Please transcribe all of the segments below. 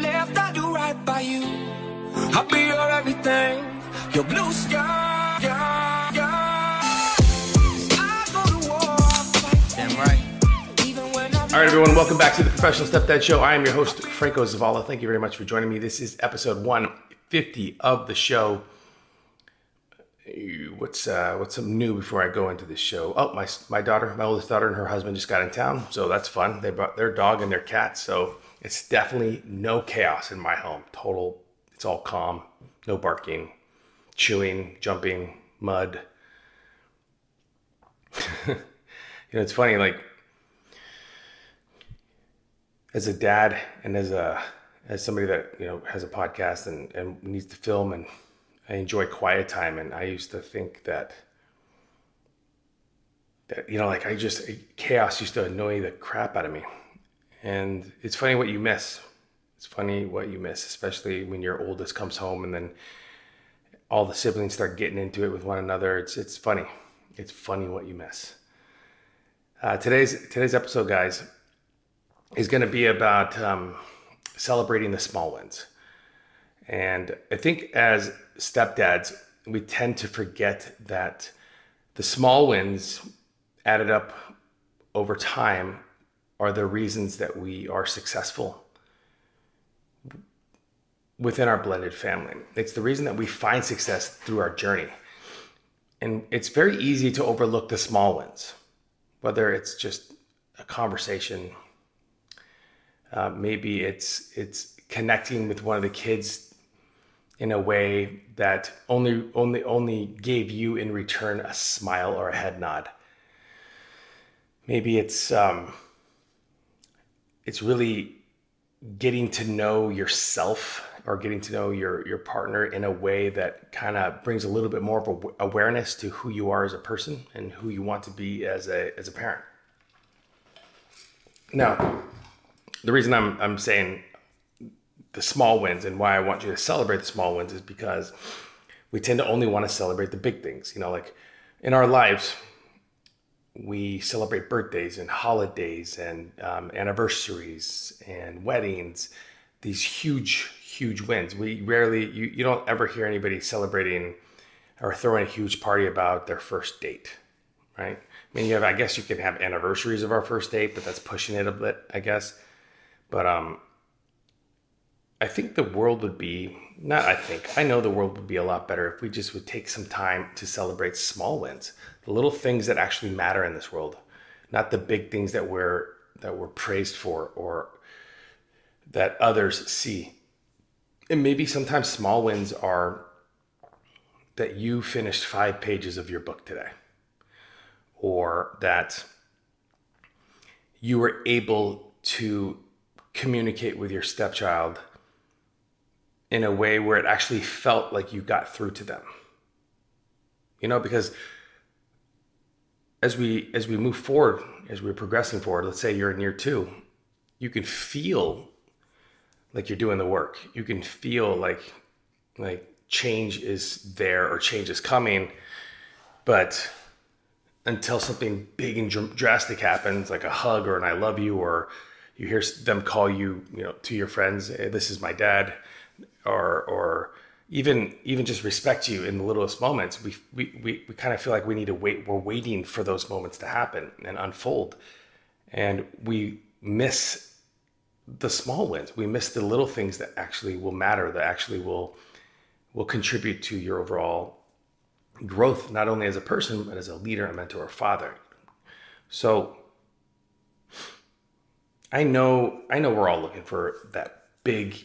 I've left, I'll do right by you. I'll be your everything, your blue sky. yeah, yeah. I go to war, I'll fight Damn right. even when I'm All right, everyone, welcome back to the Professional Stepdad Show. I am your host, Franco Zavala. Thank you very much for joining me. This is episode 150 of the show. What's uh, what's some new before I go into this show? Oh, my my daughter, my oldest daughter, and her husband just got in town, so that's fun. They brought their dog and their cat, so it's definitely no chaos in my home. Total, it's all calm, no barking, chewing, jumping, mud. you know, it's funny, like as a dad and as a as somebody that you know has a podcast and, and needs to film and I enjoy quiet time and I used to think that that you know like I just chaos used to annoy the crap out of me and it's funny what you miss. It's funny what you miss especially when your oldest comes home and then all the siblings start getting into it with one another. It's it's funny. It's funny what you miss. Uh, today's today's episode guys is going to be about um, celebrating the small wins. And I think as stepdads, we tend to forget that the small wins added up over time are the reasons that we are successful within our blended family. It's the reason that we find success through our journey. And it's very easy to overlook the small wins, whether it's just a conversation, uh, maybe it's it's connecting with one of the kids in a way that only only only gave you in return a smile or a head nod. Maybe it's um, it's really getting to know yourself or getting to know your your partner in a way that kind of brings a little bit more of a awareness to who you are as a person and who you want to be as a as a parent. Now, the reason I'm I'm saying the small wins and why I want you to celebrate the small wins is because we tend to only want to celebrate the big things. You know, like in our lives, we celebrate birthdays and holidays and um, anniversaries and weddings. These huge, huge wins. We rarely you you don't ever hear anybody celebrating or throwing a huge party about their first date, right? I mean, you have I guess you can have anniversaries of our first date, but that's pushing it a bit, I guess. But um, I think the world would be not. I think I know the world would be a lot better if we just would take some time to celebrate small wins, the little things that actually matter in this world, not the big things that we're that we're praised for or that others see. And maybe sometimes small wins are that you finished five pages of your book today, or that you were able to communicate with your stepchild in a way where it actually felt like you got through to them. You know because as we as we move forward as we're progressing forward let's say you're in year two you can feel like you're doing the work. You can feel like like change is there or change is coming. But until something big and drastic happens like a hug or an i love you or you hear them call you, you know, to your friends, hey, this is my dad, or or even even just respect you in the littlest moments. We we we, we kind of feel like we need to wait. We're waiting for those moments to happen and unfold, and we miss the small wins. We miss the little things that actually will matter. That actually will will contribute to your overall growth, not only as a person but as a leader, a mentor, a father. So I know I know we're all looking for that big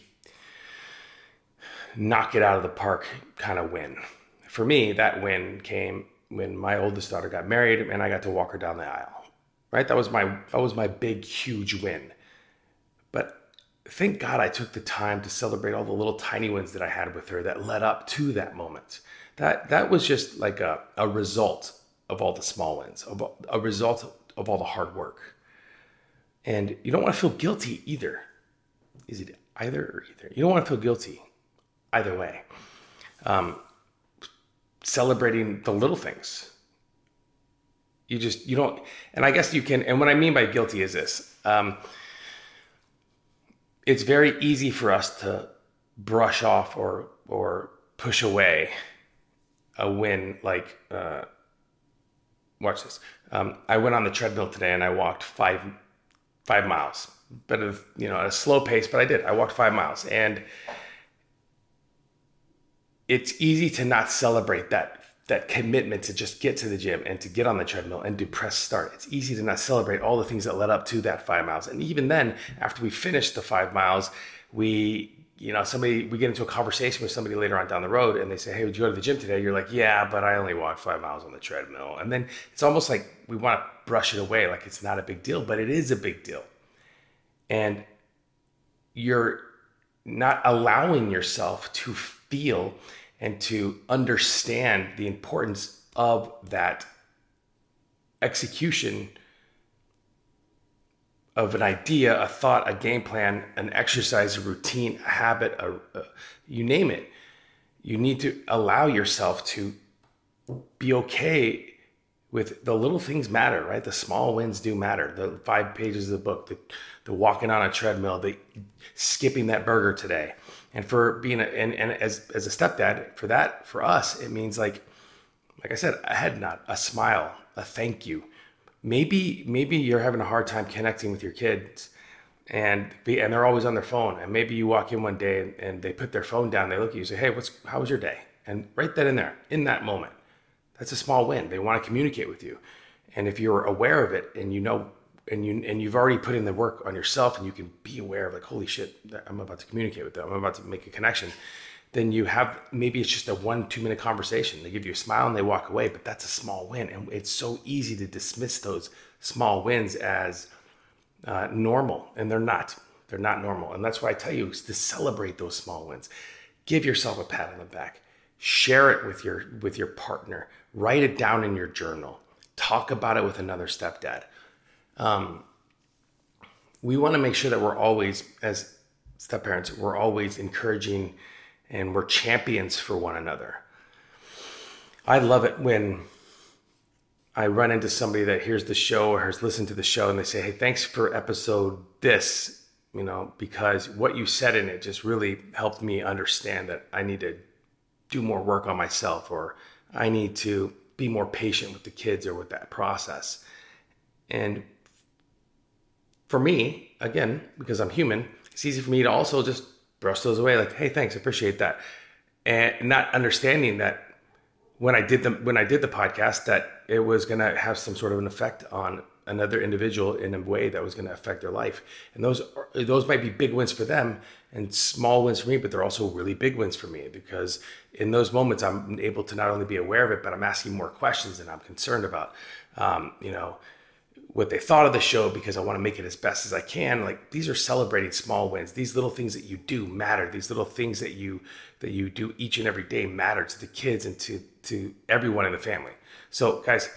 knock it out of the park kind of win. For me, that win came when my oldest daughter got married and I got to walk her down the aisle. Right? That was my that was my big huge win. But thank God I took the time to celebrate all the little tiny wins that I had with her that led up to that moment. That that was just like a, a result of all the small wins, of a result of all the hard work. And you don't want to feel guilty either. Is it either or either? You don't want to feel guilty either way. Um, celebrating the little things. You just, you don't, and I guess you can, and what I mean by guilty is this. Um, it's very easy for us to brush off or or push away a win like uh, watch this. Um, I went on the treadmill today and I walked five five miles, but of you know at a slow pace, but I did. I walked five miles, and it's easy to not celebrate that that commitment to just get to the gym and to get on the treadmill and do press start. It's easy to not celebrate all the things that led up to that five miles. And even then, after we finish the five miles, we you know, somebody, we get into a conversation with somebody later on down the road and they say, Hey, would you go to the gym today? You're like, Yeah, but I only walked five miles on the treadmill. And then it's almost like we want to brush it away, like it's not a big deal, but it is a big deal. And you're not allowing yourself to feel and to understand the importance of that execution of an idea, a thought, a game plan, an exercise, a routine, a habit, a, a, you name it. You need to allow yourself to be okay with the little things matter, right? The small wins do matter. The five pages of the book, the, the walking on a treadmill, the skipping that burger today. And for being a, and, and as, as a stepdad, for that, for us, it means like, like I said, a head nod, a smile, a thank you, maybe maybe you're having a hard time connecting with your kids and be, and they're always on their phone. And maybe you walk in one day and, and they put their phone down they look at you and say hey what's how was your day? And write that in there in that moment that's a small win. They want to communicate with you. And if you're aware of it and you know and you and you've already put in the work on yourself and you can be aware of like holy shit i'm about to communicate with them. I'm about to make a connection. Then you have maybe it's just a one two minute conversation. They give you a smile and they walk away but that's a small win. And it's so easy to dismiss those small wins as uh, normal and they're not. They're not normal. And that's why i tell you to celebrate those small wins. Give yourself a pat on the back. Share it with your with your partner. Write it down in your journal. Talk about it with another stepdad um, we want to make sure that we're always as step parents we're always encouraging and we're champions for one another. I love it when I run into somebody that hears the show or has listened to the show and they say, Hey, thanks for episode this, you know, because what you said in it just really helped me understand that I need to do more work on myself or I need to be more patient with the kids or with that process. And for me, again, because I'm human, it's easy for me to also just brush those away like hey thanks appreciate that. And not understanding that when i did the when i did the podcast that it was going to have some sort of an effect on another individual in a way that was going to affect their life. And those are, those might be big wins for them and small wins for me but they're also really big wins for me because in those moments i'm able to not only be aware of it but i'm asking more questions and i'm concerned about. Um, you know what they thought of the show because I want to make it as best as I can. Like these are celebrating small wins. These little things that you do matter. These little things that you that you do each and every day matter to the kids and to to everyone in the family. So guys,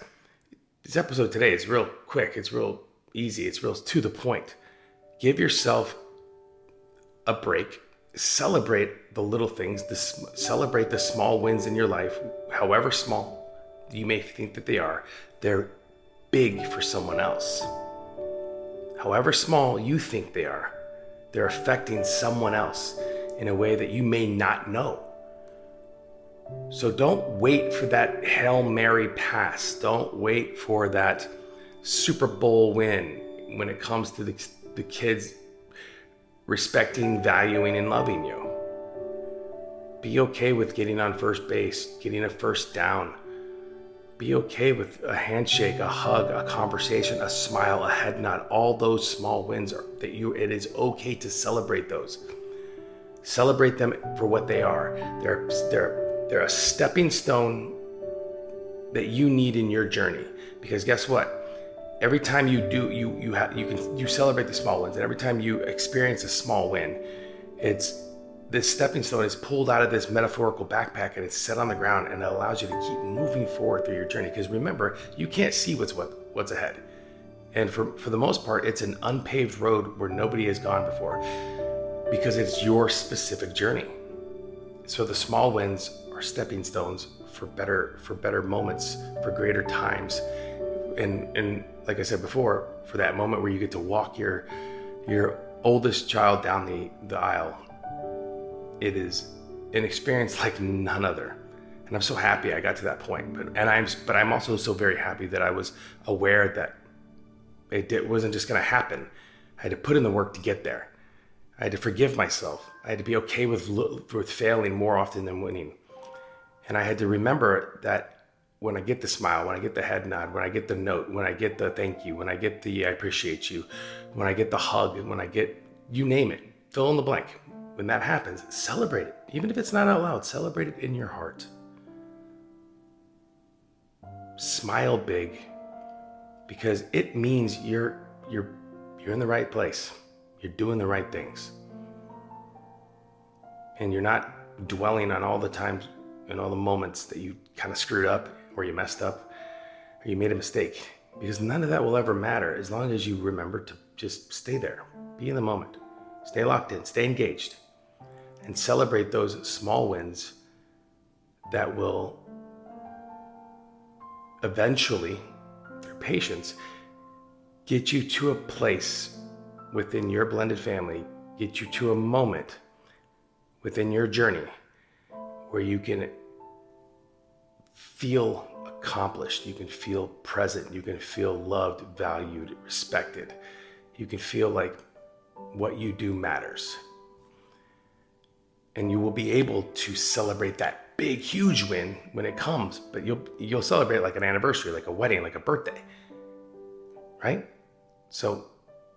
this episode today is real quick. It's real easy. It's real to the point. Give yourself a break. Celebrate the little things. This celebrate the small wins in your life, however small you may think that they are. They're big for someone else. However small you think they are, they're affecting someone else in a way that you may not know. So don't wait for that Hail Mary pass. Don't wait for that Super Bowl win when it comes to the, the kids respecting, valuing, and loving you. Be okay with getting on first base, getting a first down, be okay with a handshake, a hug, a conversation, a smile, a head nod. All those small wins are that you it is okay to celebrate those. Celebrate them for what they are. They're they're they're a stepping stone that you need in your journey. Because guess what? Every time you do you you have you can you celebrate the small wins and every time you experience a small win, it's this stepping stone is pulled out of this metaphorical backpack and it's set on the ground and it allows you to keep moving forward through your journey. Because remember, you can't see what's what, what's ahead. And for, for the most part, it's an unpaved road where nobody has gone before because it's your specific journey. So the small wins are stepping stones for better for better moments, for greater times. And and like I said before, for that moment where you get to walk your your oldest child down the, the aisle, it is an experience like none other. And I'm so happy I got to that point. But and I'm but I'm also so very happy that I was aware that it, it wasn't just going to happen. I had to put in the work to get there. I had to forgive myself. I had to be okay with with failing more often than winning. And I had to remember that when I get the smile, when I get the head nod, when I get the note, when I get the thank you, when I get the I appreciate you, when I get the hug, and when I get you name it, fill in the blank. When that happens, celebrate it. Even if it's not out loud, celebrate it in your heart. Smile big because it means you're you're you're in the right place. You're doing the right things. And you're not dwelling on all the times and all the moments that you kind of screwed up or you messed up or you made a mistake because none of that will ever matter as long as you remember to just stay there, be in the moment, stay locked in, stay engaged, and celebrate those small wins that will eventually, through patience, get you to a place within your blended family, get you to a moment within your journey where you can feel accomplished, you can feel present, you can feel loved, valued, respected. You can feel like what you do matters. And you will be able to celebrate that big huge win when it comes, but you'll you'll celebrate like an anniversary, like a wedding, like a birthday. Right? So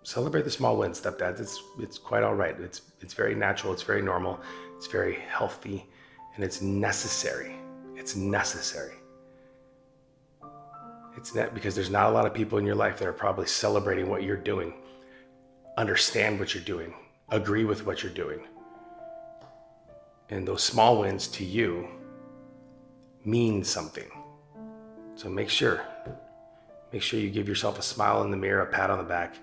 celebrate the small wins, stepdads. It's it's quite all right. It's it's very natural, it's very normal, it's very healthy, and it's necessary. It's necessary. It's not because there's not a lot of people in your life that are probably celebrating what you're doing, understand what you're doing, agree with what you're doing. And those small wins to you mean something. So make sure, make sure you give yourself a smile in the mirror, a pat on the back,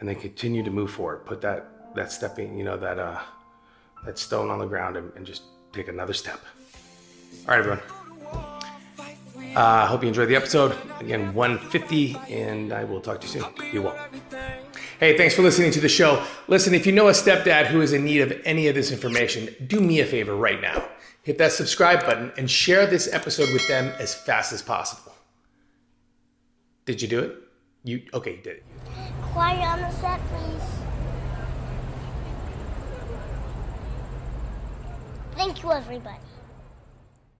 and then continue to move forward. Put that that stepping, you know, that uh, that stone on the ground, and, and just take another step. All right, everyone. I uh, hope you enjoyed the episode. Again, 150, and I will talk to you soon. Be well. Hey, thanks for listening to the show. Listen, if you know a stepdad who is in need of any of this information, do me a favor right now. Hit that subscribe button and share this episode with them as fast as possible. Did you do it? You okay? You did it. Quiet on the set, please. Thank you, everybody.